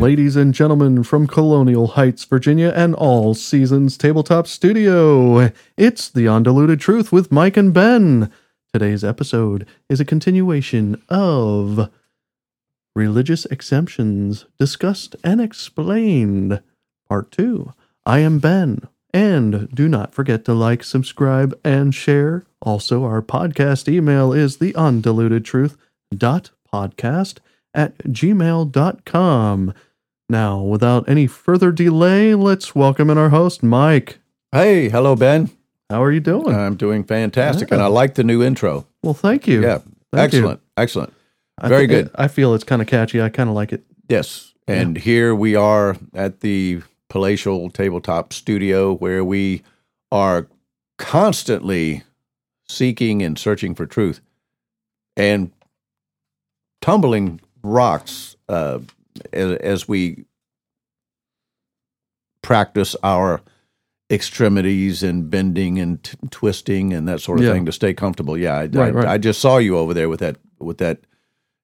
Ladies and gentlemen from Colonial Heights, Virginia, and All Seasons Tabletop Studio, it's The Undiluted Truth with Mike and Ben. Today's episode is a continuation of Religious Exemptions Discussed and Explained, Part 2. I am Ben. And do not forget to like, subscribe, and share. Also, our podcast email is the undiluted truth dot podcast at gmail.com. Now, without any further delay, let's welcome in our host, Mike. Hey, hello, Ben. How are you doing? I'm doing fantastic, Yeah. and I like the new intro. well, thank you. Yeah, Thank you. excellent, excellent. I Very good. I feel it's kind of catchy. I kind of like it. Yes, and here we are at the Palatial Tabletop Studio, where we are constantly seeking and searching for truth, and tumbling rocks uh, as, as we practice our extremities and bending and t- twisting and that sort of Yeah. thing to stay comfortable. Yeah, I, I, Right, right. I just saw you over there with that with that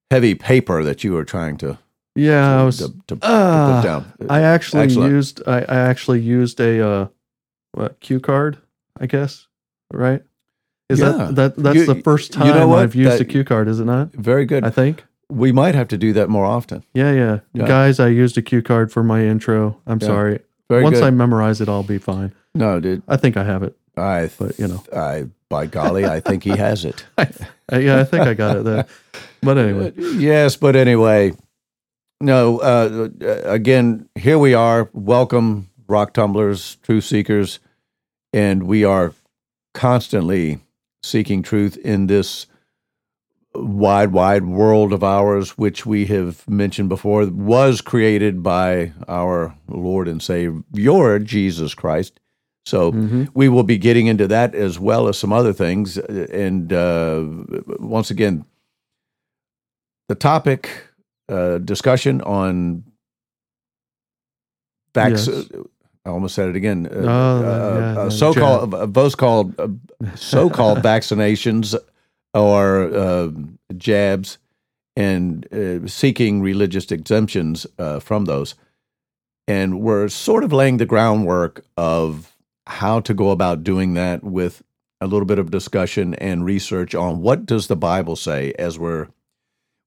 heavy paper that you were trying to Yeah, I was. to, to, to Ah, put down. I actually Excellent. used. I, I actually used a uh, what cue card. I guess right. Is Yeah. that that that's You- the first you time know? I've used That- a cue card? Is it not? Very good. I think. We might have to do that more often. Yeah, yeah, Yeah. Guys, I used a cue card for my intro. I'm Yeah. sorry. Very Once good. I memorize it, I'll be fine. no, dude. I think I have it. I, But, you know. I by golly, I think he has it. Uh, yeah, I think I got it there. But anyway, yes, but anyway, no. Uh, again, here we are. Welcome, rock tumblers, truth seekers, and we are constantly seeking truth in this wide, wide world of ours, which we have mentioned before, was created by our Lord and Savior Jesus Christ. So Mhm. we will be getting into that as well as some other things. And uh, once again, the topic uh, discussion on vac- Yes. I almost said it again. Uh, Oh, uh, yeah, uh, yeah, so-called uh, those called so-called vaccinations or uh, jabs, and uh, seeking religious exemptions uh, from those. And we're sort of laying the groundwork of how to go about doing that with a little bit of discussion and research on what does the Bible say as we're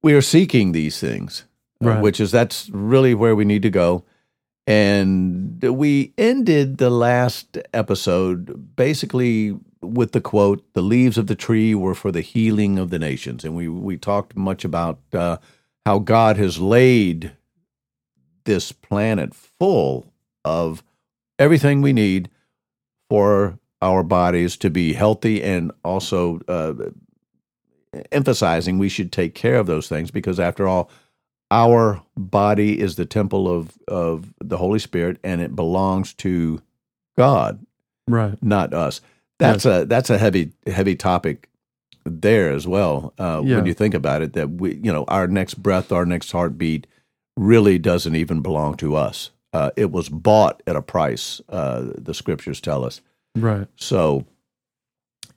we are seeking these things, uh, Right. which is that's really where we need to go. And we ended the last episode basically with the quote, "The leaves of the tree were for the healing of the nations," and we we talked much about uh, how God has laid this planet full of everything we need for our bodies to be healthy and also uh, emphasizing we should take care of those things because after all our body is the temple of of the holy spirit and it belongs to god right. not us that's a that's a heavy heavy topic there as well uh, Yeah. when you think about it that we you know our next breath our next heartbeat really doesn't even belong to us uh, it was bought at a price uh, the scriptures tell us Right. so,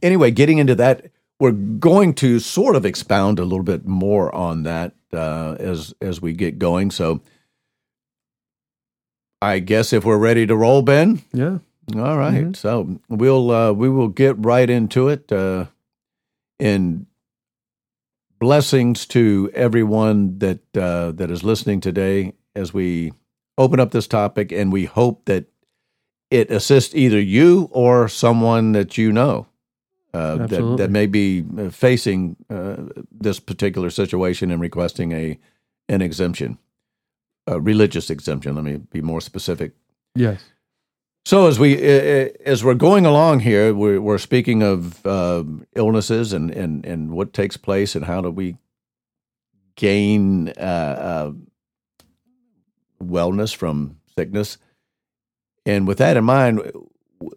anyway, getting into that, we're going to sort of expound a little bit more on that uh, as as we get going. So, I guess if we're ready to roll, Ben. Yeah. All right. Mhm. So we'll uh, we will get right into it. Uh, and blessings to everyone that uh, that is listening today as we open up this topic, and we hope that it assists either you or someone that you know uh, that that may be uh, facing uh, this particular situation and requesting a an exemption, a religious exemption. Let me be more specific. Yes. So as we uh, as we're going along here, we're, we're speaking of uh, illnesses and, and and what takes place and how do we gain uh, uh, wellness from sickness. And with that in mind,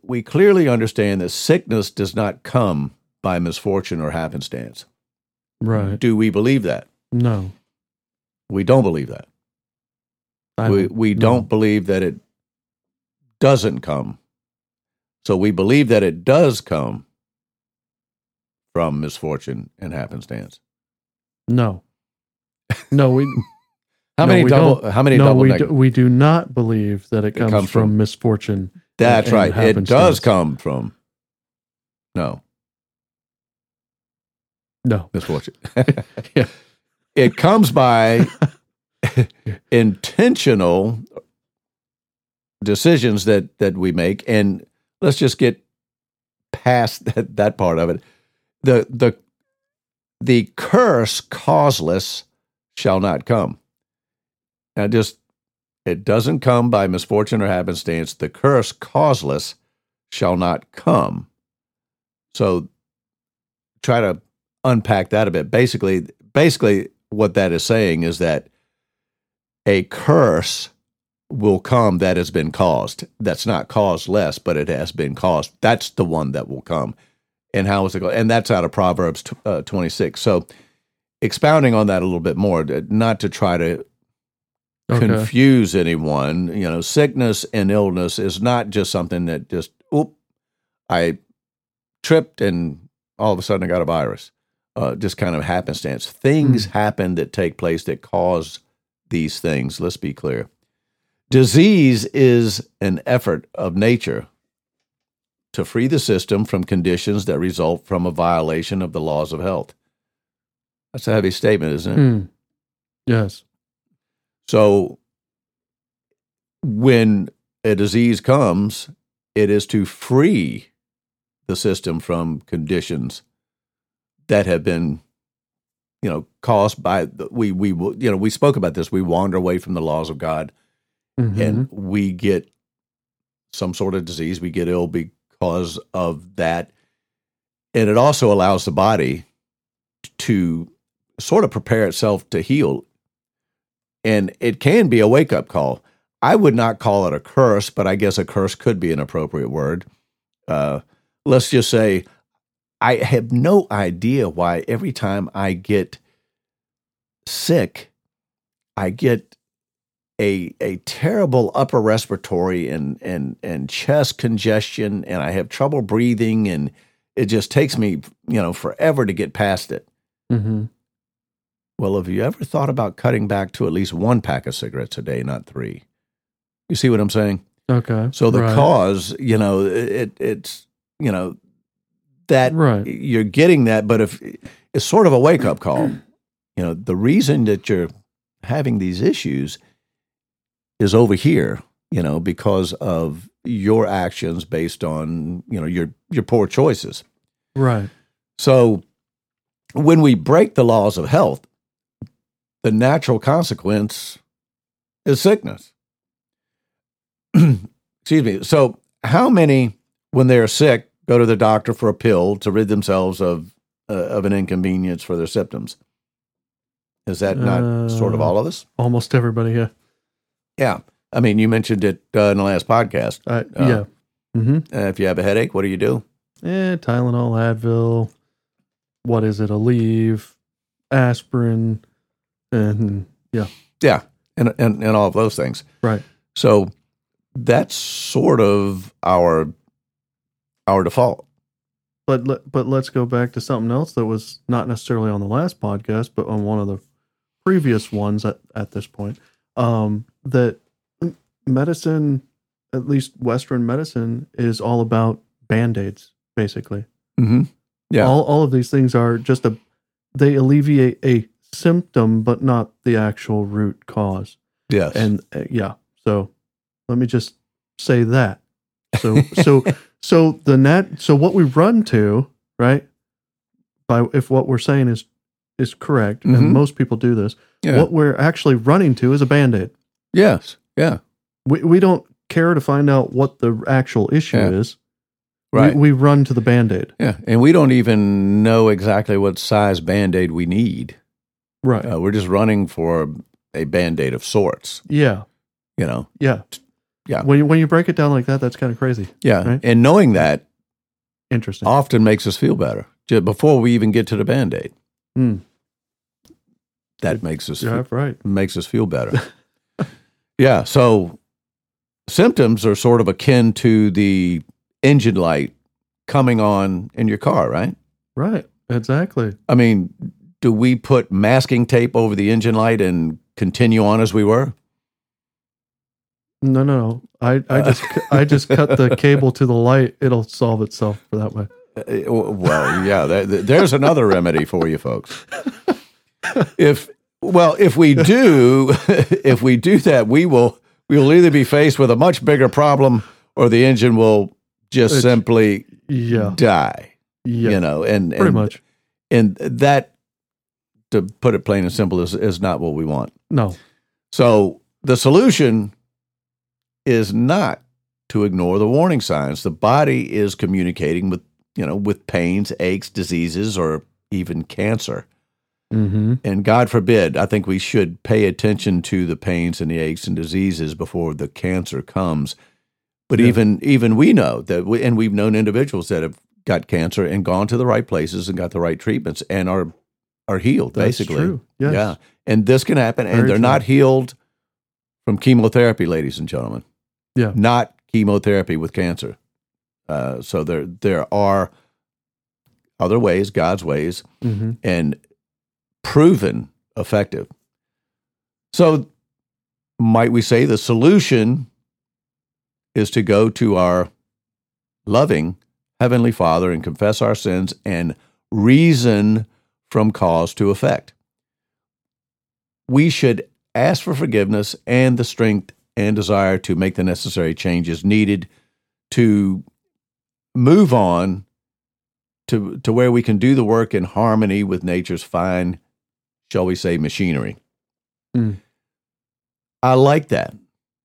we clearly understand that sickness does not come by misfortune or happenstance. Right. Do we believe that? No. We don't believe that. I we we no. don't believe that it doesn't come. So we believe that it does come from misfortune and happenstance. No. No, we How No, many double? don't. How many no double? we neg- do, we do not believe that it comes, comes from, from- misfortune. That's and right. It does come from. No, No. misfortune. Yeah. It comes by intentional decisions that that we make, and let's just get past that that part of it. The the the curse causeless shall not come. Now, just it doesn't come by misfortune or happenstance. The curse causeless shall not come. So, try to unpack that a bit. Basically, basically, what that is saying is that a curse will come that has been caused. That's not caused less, but it has been caused. That's the one that will come. And how is it going? And that's out of Proverbs uh, 26. So, expounding on that a little bit more, not to try to Okay. confuse anyone, you know, sickness and illness is not just something that just, oop, I tripped and all of a sudden I got a virus. Uh, just kind of happenstance. Things happen that take place that cause these things. Let's be clear. Disease is an effort of nature to free the system from conditions that result from a violation of the laws of health. That's a heavy statement, isn't it? Hmm. Yes. So when a disease comes, it is to free the system from conditions that have been, you know, caused by the, we we you know we spoke about this. We wander away from the laws of God, Mhm. and we get some sort of disease. We get ill because of that, and it also allows the body to sort of prepare itself to heal and it can be a wake up call. I would not call it a curse, but I guess a curse could be an appropriate word. Uh, let's just say I have no idea why every time I get sick, I get a a terrible upper respiratory and and and chest congestion, and I have trouble breathing, and it just takes me you know forever to get past it. Mhm. Well, have you ever thought about cutting back to at least one pack of cigarettes a day, not three? You see what I'm saying? Okay. So the Right. cause, you know, it it's you know that Right. you're getting that, but if it's sort of a wake up call, you know, the reason that you're having these issues is over here, you know, because of your actions based on you know your your poor choices. Right. So when we break the laws of health, the natural consequence is sickness. Excuse me. So how many, when they're sick, go to the doctor for a pill to rid themselves of uh, of an inconvenience for their symptoms? Is that not sort of Uh, all of us? Almost everybody. Yeah. Yeah. I mean, you mentioned it uh, in the last podcast. I, Uh, yeah. Mm-hmm. Uh, if you have a headache, what do you do? Eh, Tylenol, Advil. What is it? Aleve, aspirin, and yeah. Yeah, and and and all of those things. Right. So that's sort of our our default. But let, but let's go back to something else that was not necessarily on the last podcast, but on one of the previous ones at, at this point. Um, that medicine, at least Western medicine, is all about band aids, basically. Mm-hmm. Yeah. All all of these things are just a they alleviate a symptom, but not the actual root cause. Yes. And uh, yeah, so let me just say that. So so so the net so what we run to, right? By if what we're saying is is correct, Mhm. and most people do this, yeah. what we're actually running to is a band-aid. Yes. Yeah. We we don't care to find out what the actual issue Yeah. is. Right. We, we run to the band-aid. yeah. And we don't even know exactly what size band aid we need. Right. Uh, we're just running for a band aid of sorts. yeah. You know. Yeah. Yeah. When you, when you break it down like that, that's kind of crazy. Yeah. Right. And knowing that Interesting. often makes us feel better ju- before we even get to the band aid. Hmm. That makes us Yeah, right. makes us feel better. yeah. So symptoms are sort of akin to the engine light coming on in your car, right? Right. Exactly. I mean, do we put masking tape over the engine light and continue on as we were? No, no, no. I, I just I just cut the cable to the light. It'll solve itself for that way. Uh, well, yeah, that, there's another remedy for you folks. If well, if we do, if we do that, we will we will either be faced with a much bigger problem, or the engine will just simply Yeah, die. yeah, You know, and pretty and, much. and that, to put it plain and simple, is is not what we want. No, So the solution is not to ignore the warning signs. The body is communicating with, you know, with pains, aches, diseases, or even cancer. Mm-hmm. And God forbid, I think we should pay attention to the pains and the aches and diseases before the cancer comes. But Yeah. even even we know that, we, and we've known individuals that have got cancer and gone to the right places and got the right treatments and are are healed. That's basically, true. Yes. yeah. And this can happen, and they're true. not healed from chemotherapy, ladies and gentlemen. Yeah. not chemotherapy with cancer. Uh, so there there are other ways, God's ways, Mm-hmm. and proven effective. So, might we say the solution is to go to our loving Heavenly Father and confess our sins and reason from cause to effect? We should ask for forgiveness and the strength and desire to make the necessary changes needed to move on to, to where we can do the work in harmony with nature's fine, shall we say, machinery. Mm. I like that.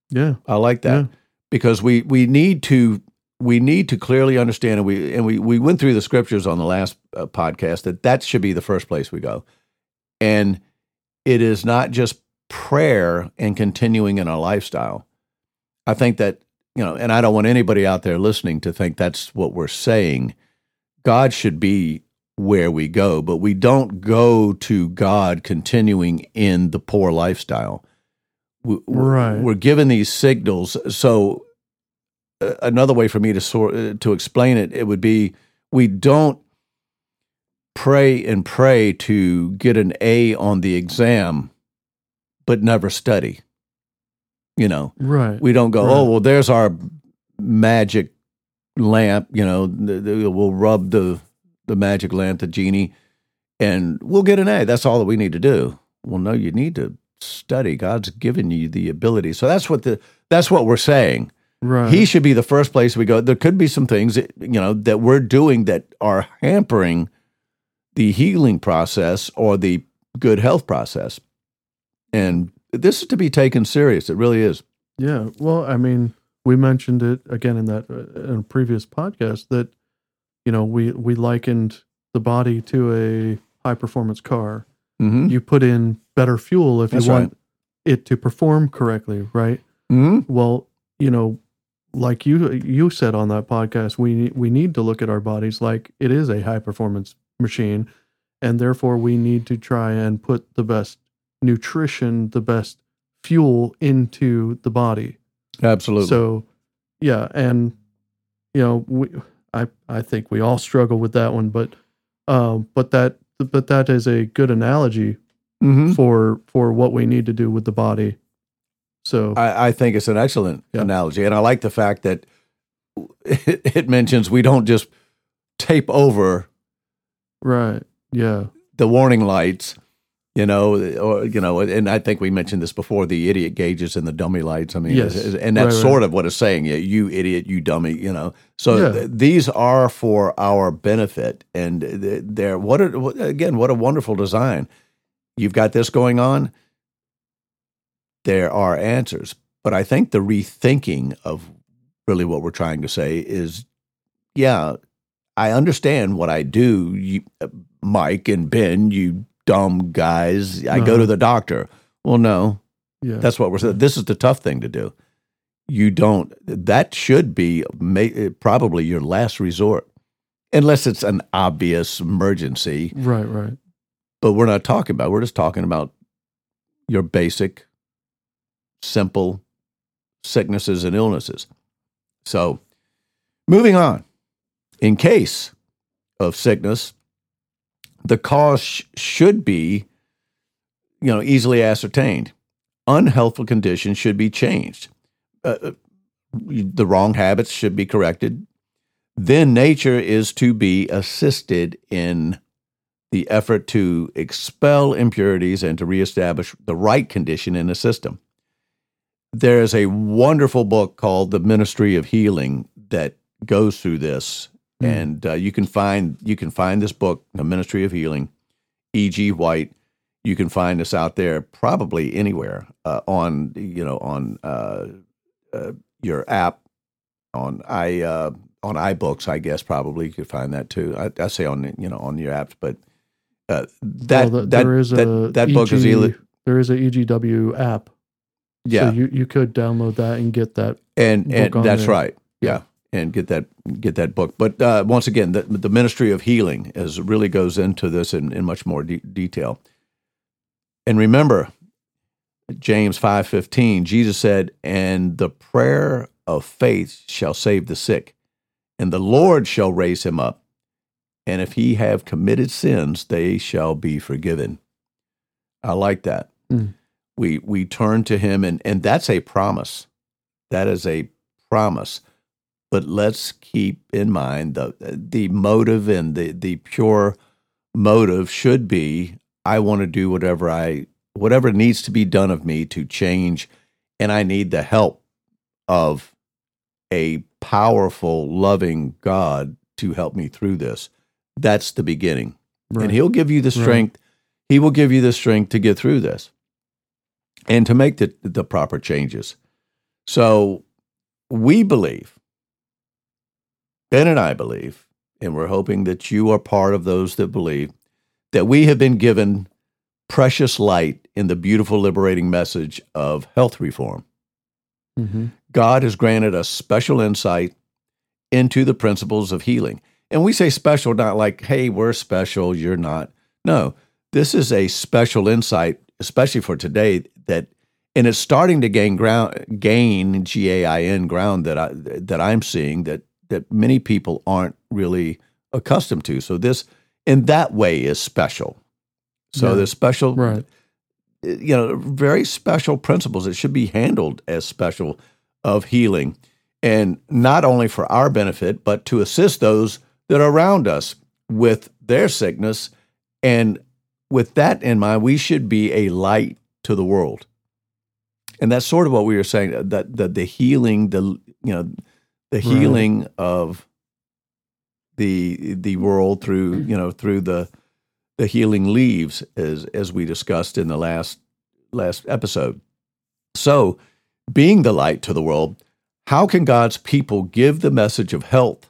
Yeah, I like that Yeah. because we we need to we need to clearly understand and we and we we went through the scriptures on the last uh, podcast that that should be the first place we go, and it is not just prayer and continuing in our lifestyle. I think that you know, and I don't want anybody out there listening to think that's what we're saying. God should be where we go, but we don't go to God continuing in the poor lifestyle. We- Right. We're given these signals. So, uh, another way for me to sort uh, to explain it, it would be we don't pray and pray to get an A on the exam, but never study. You know, right. we don't go, Right. oh, well, there's our magic lamp. You know, the, the, we'll rub the the magic lamp, the genie, and we'll get an A. That's all that we need to do. Well, no, you need to study. God's given you the ability. So that's what the that's what we're saying. right. He should be the first place we go. There could be some things that, you know that we're doing that are hampering the healing process or the good health process. And this is to be taken serious. It really is. Yeah. Well, I mean, we mentioned it again in that uh, in a previous podcast that you know we we likened the body to a high performance car. Mm-hmm. You put in better fuel if That's you want it to perform correctly, right? Mm-hmm. Well, you know, like you you said on that podcast, we we need to look at our bodies like it is a high performance machine, and therefore we need to try and put the best nutrition, the best fuel into the body. Absolutely. So, yeah, and you know, we I I think we all struggle with that one, but um, but that but that is a good analogy Mhm. for for what we need to do with the body. So I, I think it's an excellent Yeah. analogy, and I like the fact that it, it mentions we don't just tape over right, yeah, the warning lights, you know, or you know, and I think we mentioned this before: the idiot gauges and the dummy lights. I mean, Yes. and that's Right, right. sort of what it's saying. Yeah, you idiot, you dummy. You know, so Yeah. th- these are for our benefit, and th- they're what a, again, what a wonderful design. You've got this going on. There are answers, but I think the rethinking of really what we're trying to say is, yeah, I understand what I do, you, uh, Mike and Ben, you dumb guys. I go Uh-huh. to the doctor. Well, no, yeah, that's what we're saying. This is the tough thing to do. You don't, that should be ma- probably your last resort, unless it's an obvious emergency. right, right, But we're not talking about, we're just talking about your basic, simple sicknesses and illnesses. So, moving on. In case of sickness, the cause sh- should be, you know, easily ascertained. Unhealthful conditions should be changed. Uh, uh the wrong habits should be corrected. Then nature is to be assisted in the effort to expel impurities and to reestablish the right condition in the system. There's a wonderful book called The Ministry of Healing that goes through this, mm. and uh, you can find you can find this book, The Ministry of Healing, E.G. White. You can find this out there probably anywhere uh, on you know on uh, uh your app on i uh, on iBooks. I guess probably you could find that too. I, I say on you know on your apps, but uh, that, well, the, that there is that, a that EG, book is eli- there is a EGW app. Yeah, so you you could download that and get that. And and that's there. right. Yeah. And get that get that book, but uh, once again, the, the ministry of healing is really goes into this in, in much more de- detail. And remember, James five fifteen, Jesus said, "And the prayer of faith shall save the sick, and the Lord shall raise him up and if he have committed sins, they shall be forgiven. I like that. Mm. We we turn to him, and and that's a promise. That is a promise. But let's keep in mind the the motive and the the pure motive should be I want to do whatever I whatever needs to be done of me to change, and I need the help of a powerful, loving God to help me through this. That's the beginning. Right. And he'll give you the strength. Right. He will give you the strength to get through this and to make the, the proper changes. So we believe, Ben and I believe, and we're hoping that you are part of those that believe, that we have been given precious light in the beautiful, liberating message of health reform. Mm-hmm. God has granted us special insight into the principles of healing. And we say special, not like, hey, we're special, you're not. No, this is a special insight, especially for today, that and it's starting to gain ground gain G A I N ground that I that I'm seeing that that many people aren't really accustomed to. So this in that way is special. So yeah. there's special right. you know, very special principles. It should be handled as special of healing. And not only for our benefit, but to assist those that are around us with their sickness. And with that in mind, we should be a light to the world. And that's sort of what we were saying that, that the healing, the you know, the healing right. of the the world through you know through the the healing leaves as as we discussed in the last last episode. So, being the light to the world, how can God's people give the message of health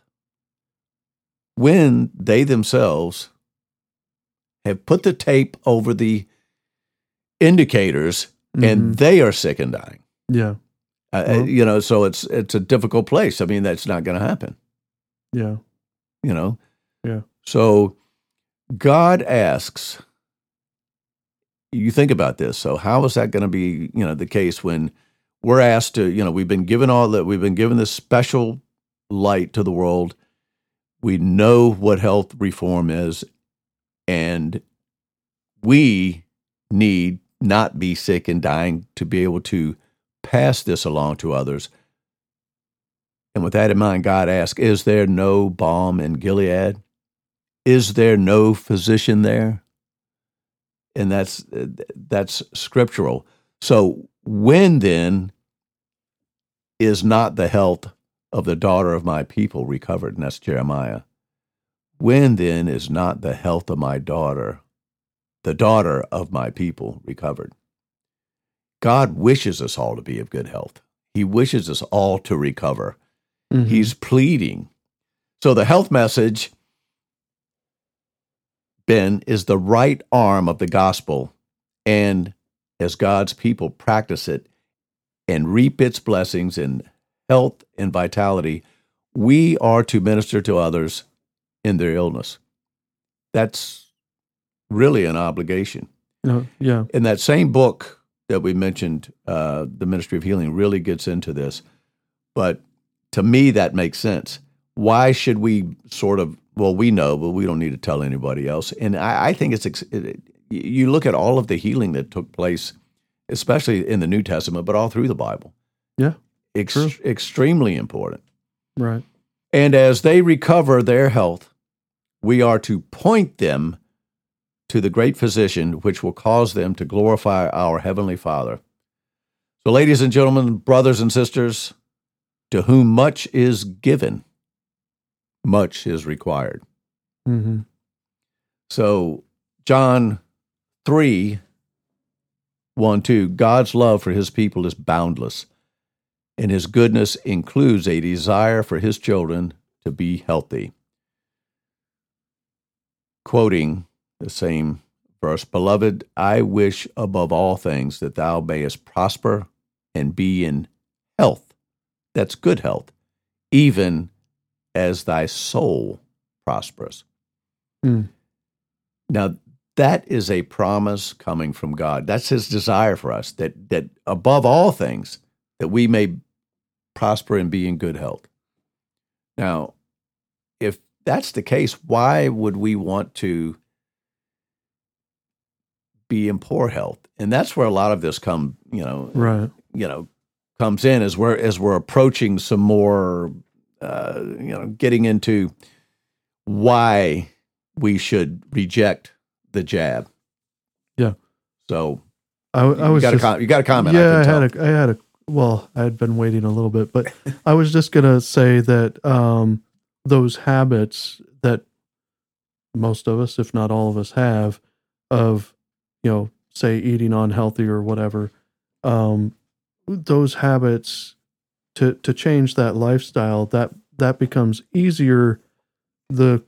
when they themselves have put the tape over the indicators mm-hmm. and they are sick and dying. Yeah. Uh, well, you know, so it's it's a difficult place. I mean, that's not going to happen. Yeah. You know. Yeah. So God asks you think about this. So how is that going to be, you know, the case when we're asked to, you know, we've been given all that we've been given this special light to the world we know what health reform is, and we need not be sick and dying to be able to pass this along to others. And with that in mind, God asks, Is there no balm in Gilead? Is there no physician there? And that's that's scriptural. So when then is not the health of the daughter of my people recovered. And that's Jeremiah. When then is not the health of my daughter, the daughter of my people, recovered? God wishes us all to be of good health. He wishes us all to recover. Mm-hmm. He's pleading. So the health message, Ben, is the right arm of the gospel. And as God's people practice it and reap its blessings in health, and vitality, we are to minister to others in their illness. That's really an obligation. Uh, yeah. In that same book that we mentioned, uh, The Ministry of Healing really gets into this. But to me, that makes sense. Why should we sort of well, we know, but we don't need to tell anybody else. And I, I think it's it, you look at all of the healing that took place, especially in the New Testament, but all through the Bible. Yeah, Ex- extremely important. Right. And as they recover their health, we are to point them to the great physician, which will cause them to glorify our Heavenly Father. So, ladies and gentlemen, brothers and sisters, to whom much is given, much is required. hmm So, John 3 1 2, God's love for his people is boundless, and his goodness includes a desire for his children to be healthy. Quoting the same verse, Beloved, I wish above all things that thou mayest prosper and be in health. That's good health, even as thy soul prospers. Mm. Now, that is a promise coming from God. That's his desire for us that that above all things that we may prosper and be in good health. Now, if that's the case, why would we want to be in poor health? And that's where a lot of this come, you know, Right. you know, comes in as we're as we're approaching some more uh, you know, getting into why we should reject the jab. Yeah. So I, I you was got a just, com- you got a comment. yeah, I, can had a, I had a, well, I had been waiting a little bit, but I was just gonna say that um, those habits that most of us, if not all of us, have of, you know, say eating unhealthy or whatever, um, those habits to to change that lifestyle that that becomes easier the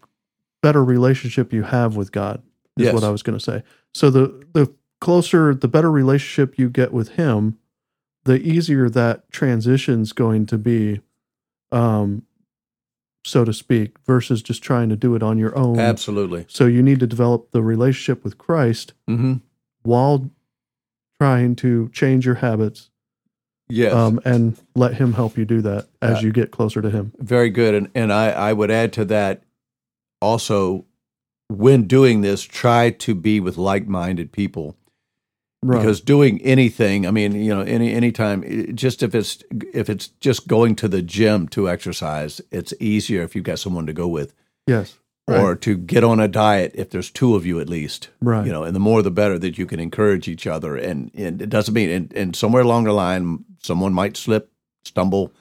better relationship you have with God is Yes. what I was going to say. So the the closer the better relationship you get with him, the easier that transition's going to be um so to speak versus just trying to do it on your own. Absolutely. So you need to develop the relationship with Christ Mm-hmm. While trying to change your habits Yes. um, and let him help you do that as Uh, you get closer to him. Very good. And and I, I would add to that also when doing this, try to be with like minded people. Right. because doing anything i mean you know any anytime just if it's if it's just going to the gym to exercise it's easier if you've got someone to go with yes. Right. or to get on a diet if there's two of you at least right. you know and the more the better that you can encourage each other and and it doesn't mean and, and somewhere along the line someone might slip stumble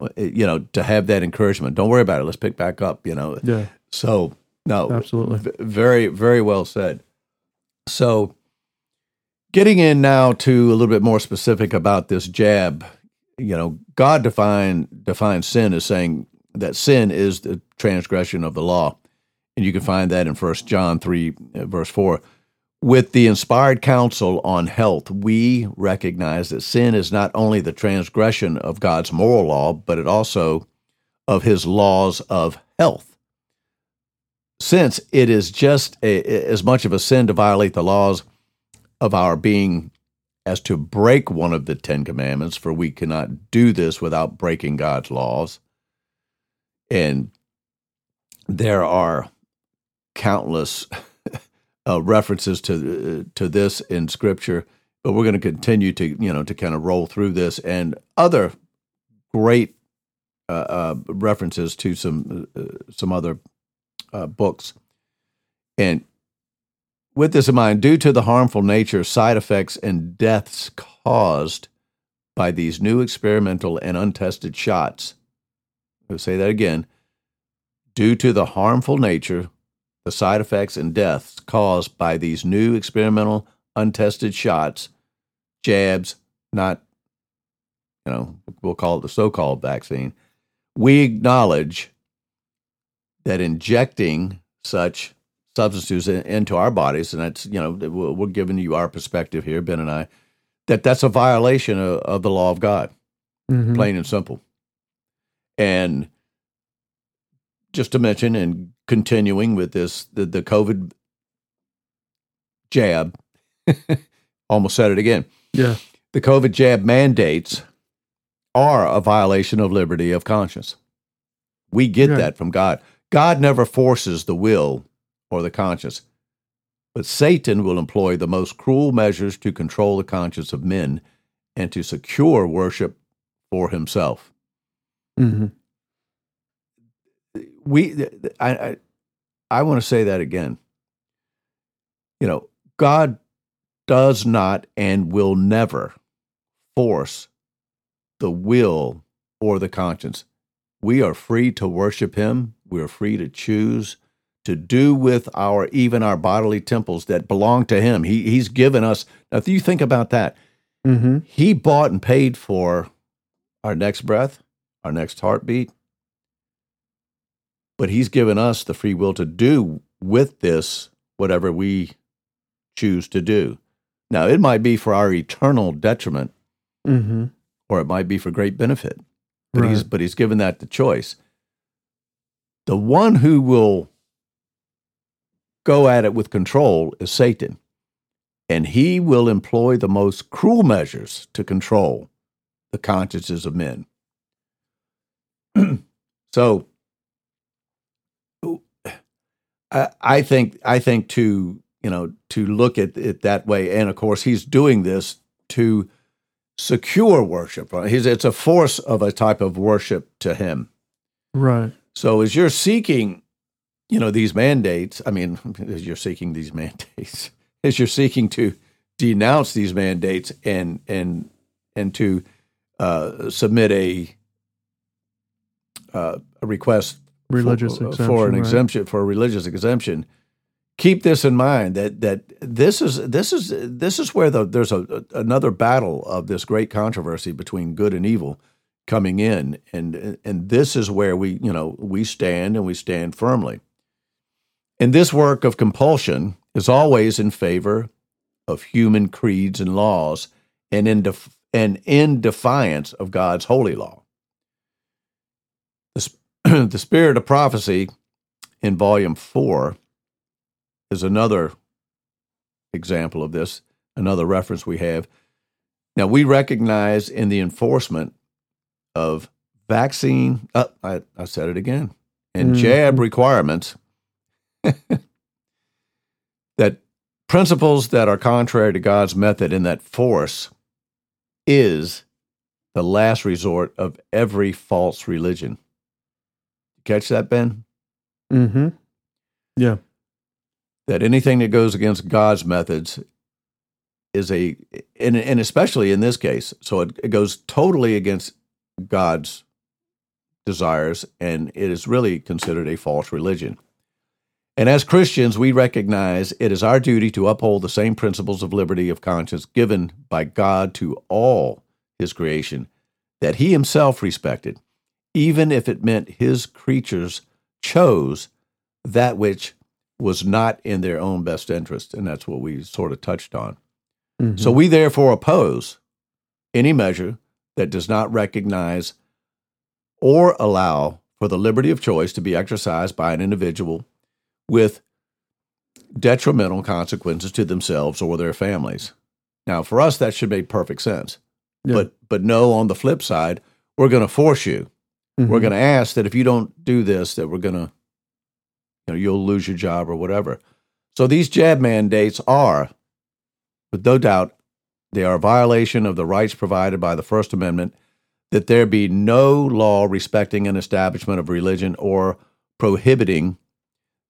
uh, you know to have that encouragement don't worry about it let's pick back up you know yeah. so no Absolutely. V- very, very well said. So, getting in now to a little bit more specific about this jab, you know, God define defines sin as saying that sin is the transgression of the law, and you can find that in First John three uh, verse four. With the inspired counsel on health, we recognize that sin is not only the transgression of God's moral law, but it also of His laws of health since it is just a, as much of a sin to violate the laws of our being as to break one of the Ten Commandments, for we cannot do this without breaking God's laws. And there are countless uh, references to to this in Scripture, but we're going to continue to you know to kind of roll through this and other great uh, uh, references to some uh, some other uh, books. And with this in mind, due to the harmful nature, side effects, and deaths caused by these new experimental and untested shots, I'll say that again. Due to the harmful nature, the side effects, and deaths caused by these new experimental, untested shots, jabs, not, you know, we'll call it the so called vaccine, we acknowledge that injecting such substances in- into our bodies, and that's you know we're we're giving you our perspective here, Ben and I, that that's a violation of, of the law of God, Mhm. plain and simple. And just to mention, and continuing with this, the, the COVID jab, almost said it again. Yeah. The COVID jab mandates are a violation of liberty of conscience. We get Right. that from God. God never forces the will or the conscience, but Satan will employ the most cruel measures to control the conscience of men and to secure worship for himself. Mm-hmm. We, I, I, I want to say that again. You know, God does not and will never force the will or the conscience. We are free to worship Him. We are free to choose to do with our even our bodily temples that belong to Him. He, he's given us. Now, if you think about that, Mm-hmm. He bought and paid for our next breath, our next heartbeat. But He's given us the free will to do with this whatever we choose to do. Now, it might be for our eternal detriment, Mm-hmm. or it might be for great benefit. But he's but he's given that the choice. The one who will go at it with control is Satan. And he will employ the most cruel measures to control the consciences of men. so I, I think I think to you know to look at it that way, and of course he's doing this to secure worship. Right? He's, it's a force of a type of worship to him. Right. So as you're seeking, you know, these mandates, I mean, as you're seeking these mandates, as you're seeking to denounce these mandates and and and to uh, submit a uh, a request Uh, religious for, exemption. for an right. exemption for a religious exemption. Keep this in mind that that this is this is this is where the, there's a, another battle of this great controversy between good and evil coming in, and and this is where we you know we stand and we stand firmly. And this work of compulsion is always in favor of human creeds and laws, and in def- and in defiance of God's holy law. The, spirit of prophecy in volume four is another example of this, another reference we have. Now, we recognize in the enforcement of vaccine, uh, I, I said it again, and Mhm. jab requirements that principles that are contrary to God's method and that force is the last resort of every false religion. Catch that, Ben? Mm-hmm. Yeah. that anything that goes against God's methods is a, and, and especially in this case, so it, it goes totally against God's desires, and it is really considered a false religion. And as Christians, we recognize it is our duty to uphold the same principles of liberty of conscience given by God to all His creation that He Himself respected, even if it meant His creatures chose that which was not in their own best interest. And that's what we sort of touched on. Mhm. So we therefore oppose any measure that does not recognize or allow for the liberty of choice to be exercised by an individual with detrimental consequences to themselves or their families. Now, for us, that should make perfect sense. Yeah. But but no, on the flip side, we're going to force you. Mhm. We're going to ask that if you don't do this, that we're going to, you know, you'll lose your job or whatever. So these jab mandates are, with no doubt, they are a violation of the rights provided by the First Amendment that there be no law respecting an establishment of religion or prohibiting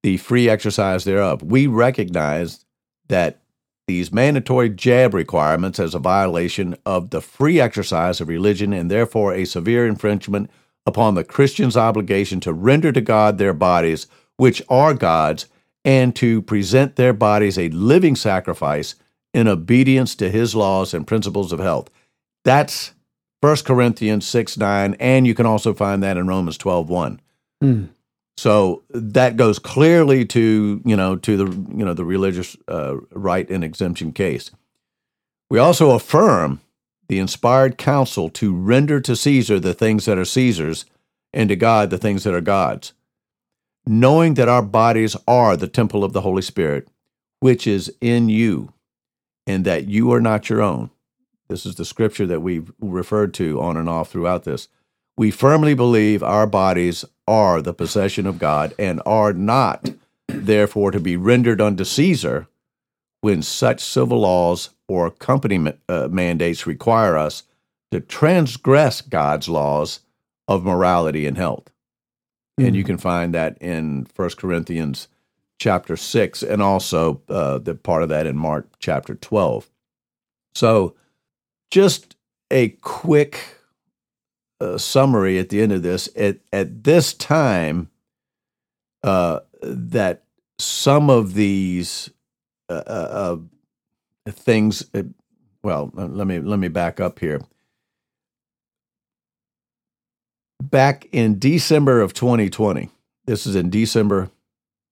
the free exercise thereof. We recognize that these mandatory jab requirements as a violation of the free exercise of religion and therefore a severe infringement upon the Christian's obligation to render to God their bodies, which are God's, and to present their bodies a living sacrifice in obedience to his laws and principles of health. That's 1 Corinthians 6 9, and you can also find that in Romans 12 1. Mm. So that goes clearly to you know to the you know the religious uh, right and exemption case. We also affirm the inspired counsel to render to Caesar the things that are Caesar's, and to God the things that are God's, knowing that our bodies are the temple of the Holy Spirit, which is in you, and that you are not your own. This is the scripture that we've referred to on and off throughout this. We firmly believe our bodies are the possession of God and are not, therefore, to be rendered unto Caesar when such civil laws or company uh, mandates require us to transgress God's laws of morality and health. Mm-hmm. And you can find that in 1 Corinthians chapter 6 and also uh, the part of that in Mark chapter 12. So, just a quick uh, summary at the end of this. At, at this time, uh, that some of these uh, uh, uh things, uh, well, uh, let me let me back up here. Back in December of 2020, this is in December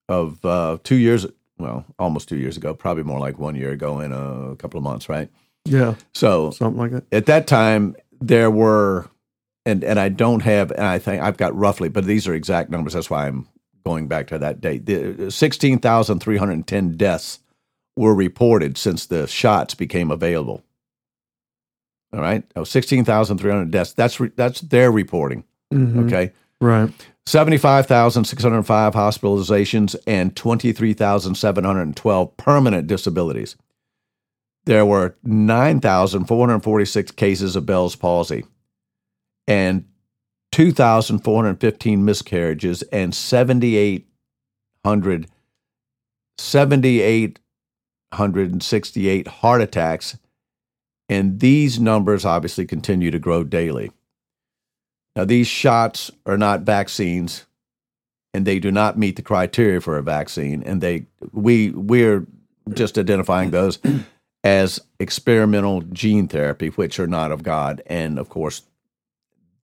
of uh, two years, well, almost two years ago, probably more like one year ago in a couple of months, right? Yeah. So something like that. At that time, there were, and and I don't have, and I think I've got roughly, but these are exact numbers. That's why I'm going back to that date. The uh, sixteen thousand three hundred ten deaths were reported since the shots became available. All right, oh, sixteen thousand three hundred deaths. That's re, that's their reporting. Mm-hmm. Okay, right. 75,605 hospitalizations and 23,712 permanent disabilities. There were 9,446 cases of Bell's palsy and 2,415 miscarriages and 7,800 7,868 heart attacks. And these numbers obviously continue to grow daily. Now, these shots are not vaccines, and they do not meet the criteria for a vaccine. And they we we're just identifying those as experimental gene therapy, which are not of God. And of course,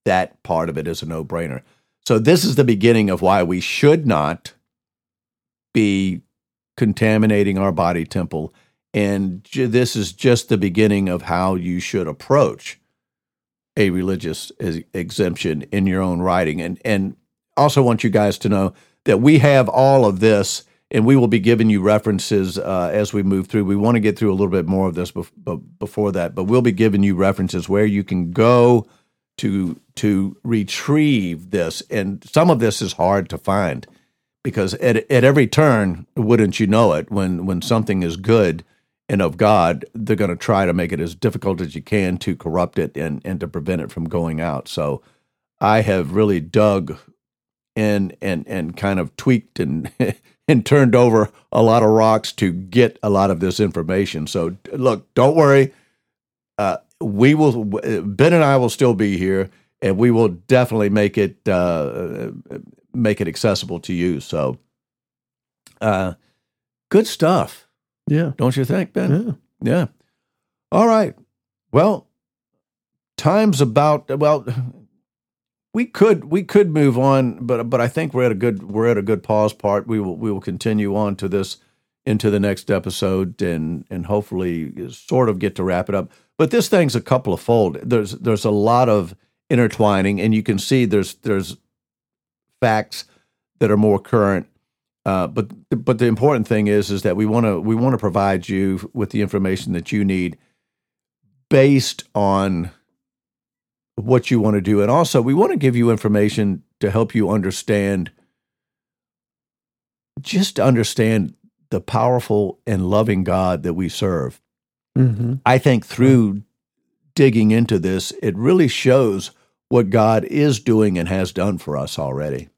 that part of it is a no brainer. So, this is the beginning of why we should not be contaminating our body temple. And this is just the beginning of how you should approach a religious exemption in your own writing. And and also want you guys to know that we have all of this, and we will be giving you references uh, as we move through. We want to get through a little bit more of this bef- before that, but we'll be giving you references where you can go to to retrieve this. And some of this is hard to find because at at every turn, wouldn't you know it, when when something is good and of God, they're going to try to make it as difficult as you can to corrupt it and, and to prevent it from going out. So I have really dug in and, and kind of tweaked and, and turned over a lot of rocks to get a lot of this information. So look, don't worry. Uh, we will, Ben and I will still be here and we will definitely make it, uh, make it accessible to you. So, uh, good stuff. Yeah. Don't you think, Ben? Yeah. Yeah. All right. Well, time's about well we could we could move on, but but I think we're at a good we're at a good pause part. We will we will continue on to this into the next episode and and hopefully sort of get to wrap it up. But this thing's a couple of fold. There's there's a lot of intertwining, and you can see there's there's facts that are more current uh, but but the important thing is is that we want to we want to provide you with the information that you need based on what you want to do, and also we want to give you information to help you understand, just to understand the powerful and loving God that we serve. Mm-hmm. I think through digging into this, it really shows what God is doing and has done for us already.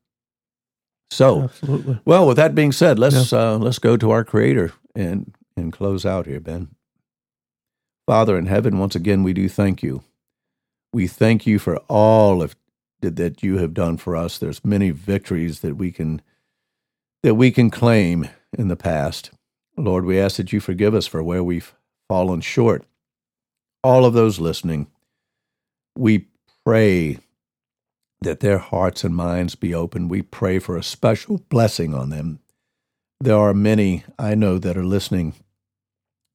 So, Absolutely. well, with that being said, let's yeah. uh, let's go to our Creator and and close out here, Ben. Father in heaven, once again, we do thank you. We thank you for all of that you have done for us. There's many victories that we can that we can claim in the past. Lord, we ask that you forgive us for where we've fallen short. All of those listening, we pray that their hearts and minds be open. We pray for a special blessing on them. There are many I know that are listening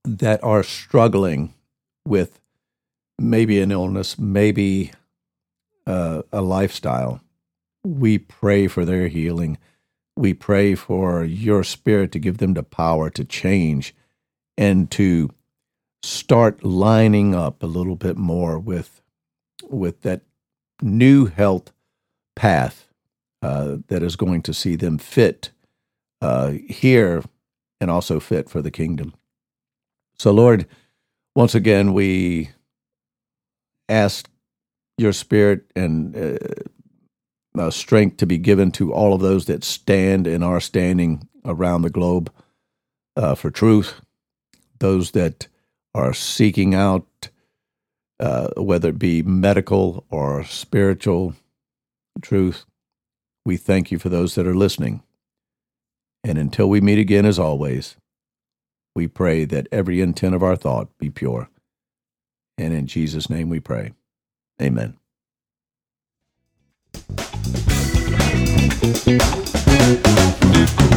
that are struggling with maybe an illness, maybe uh, a lifestyle. We pray for their healing. We pray for your spirit to give them the power to change and to start lining up a little bit more with with that new health path uh, that is going to see them fit uh, here and also fit for the kingdom. So, Lord, once again, we ask your spirit and uh, uh, strength to be given to all of those that stand and are standing around the globe uh, for truth, those that are seeking out, uh, whether it be medical or spiritual truth. We thank you for those that are listening. And until we meet again, as always, we pray that every intent of our thought be pure. And in Jesus' name we pray. Amen. Thank you.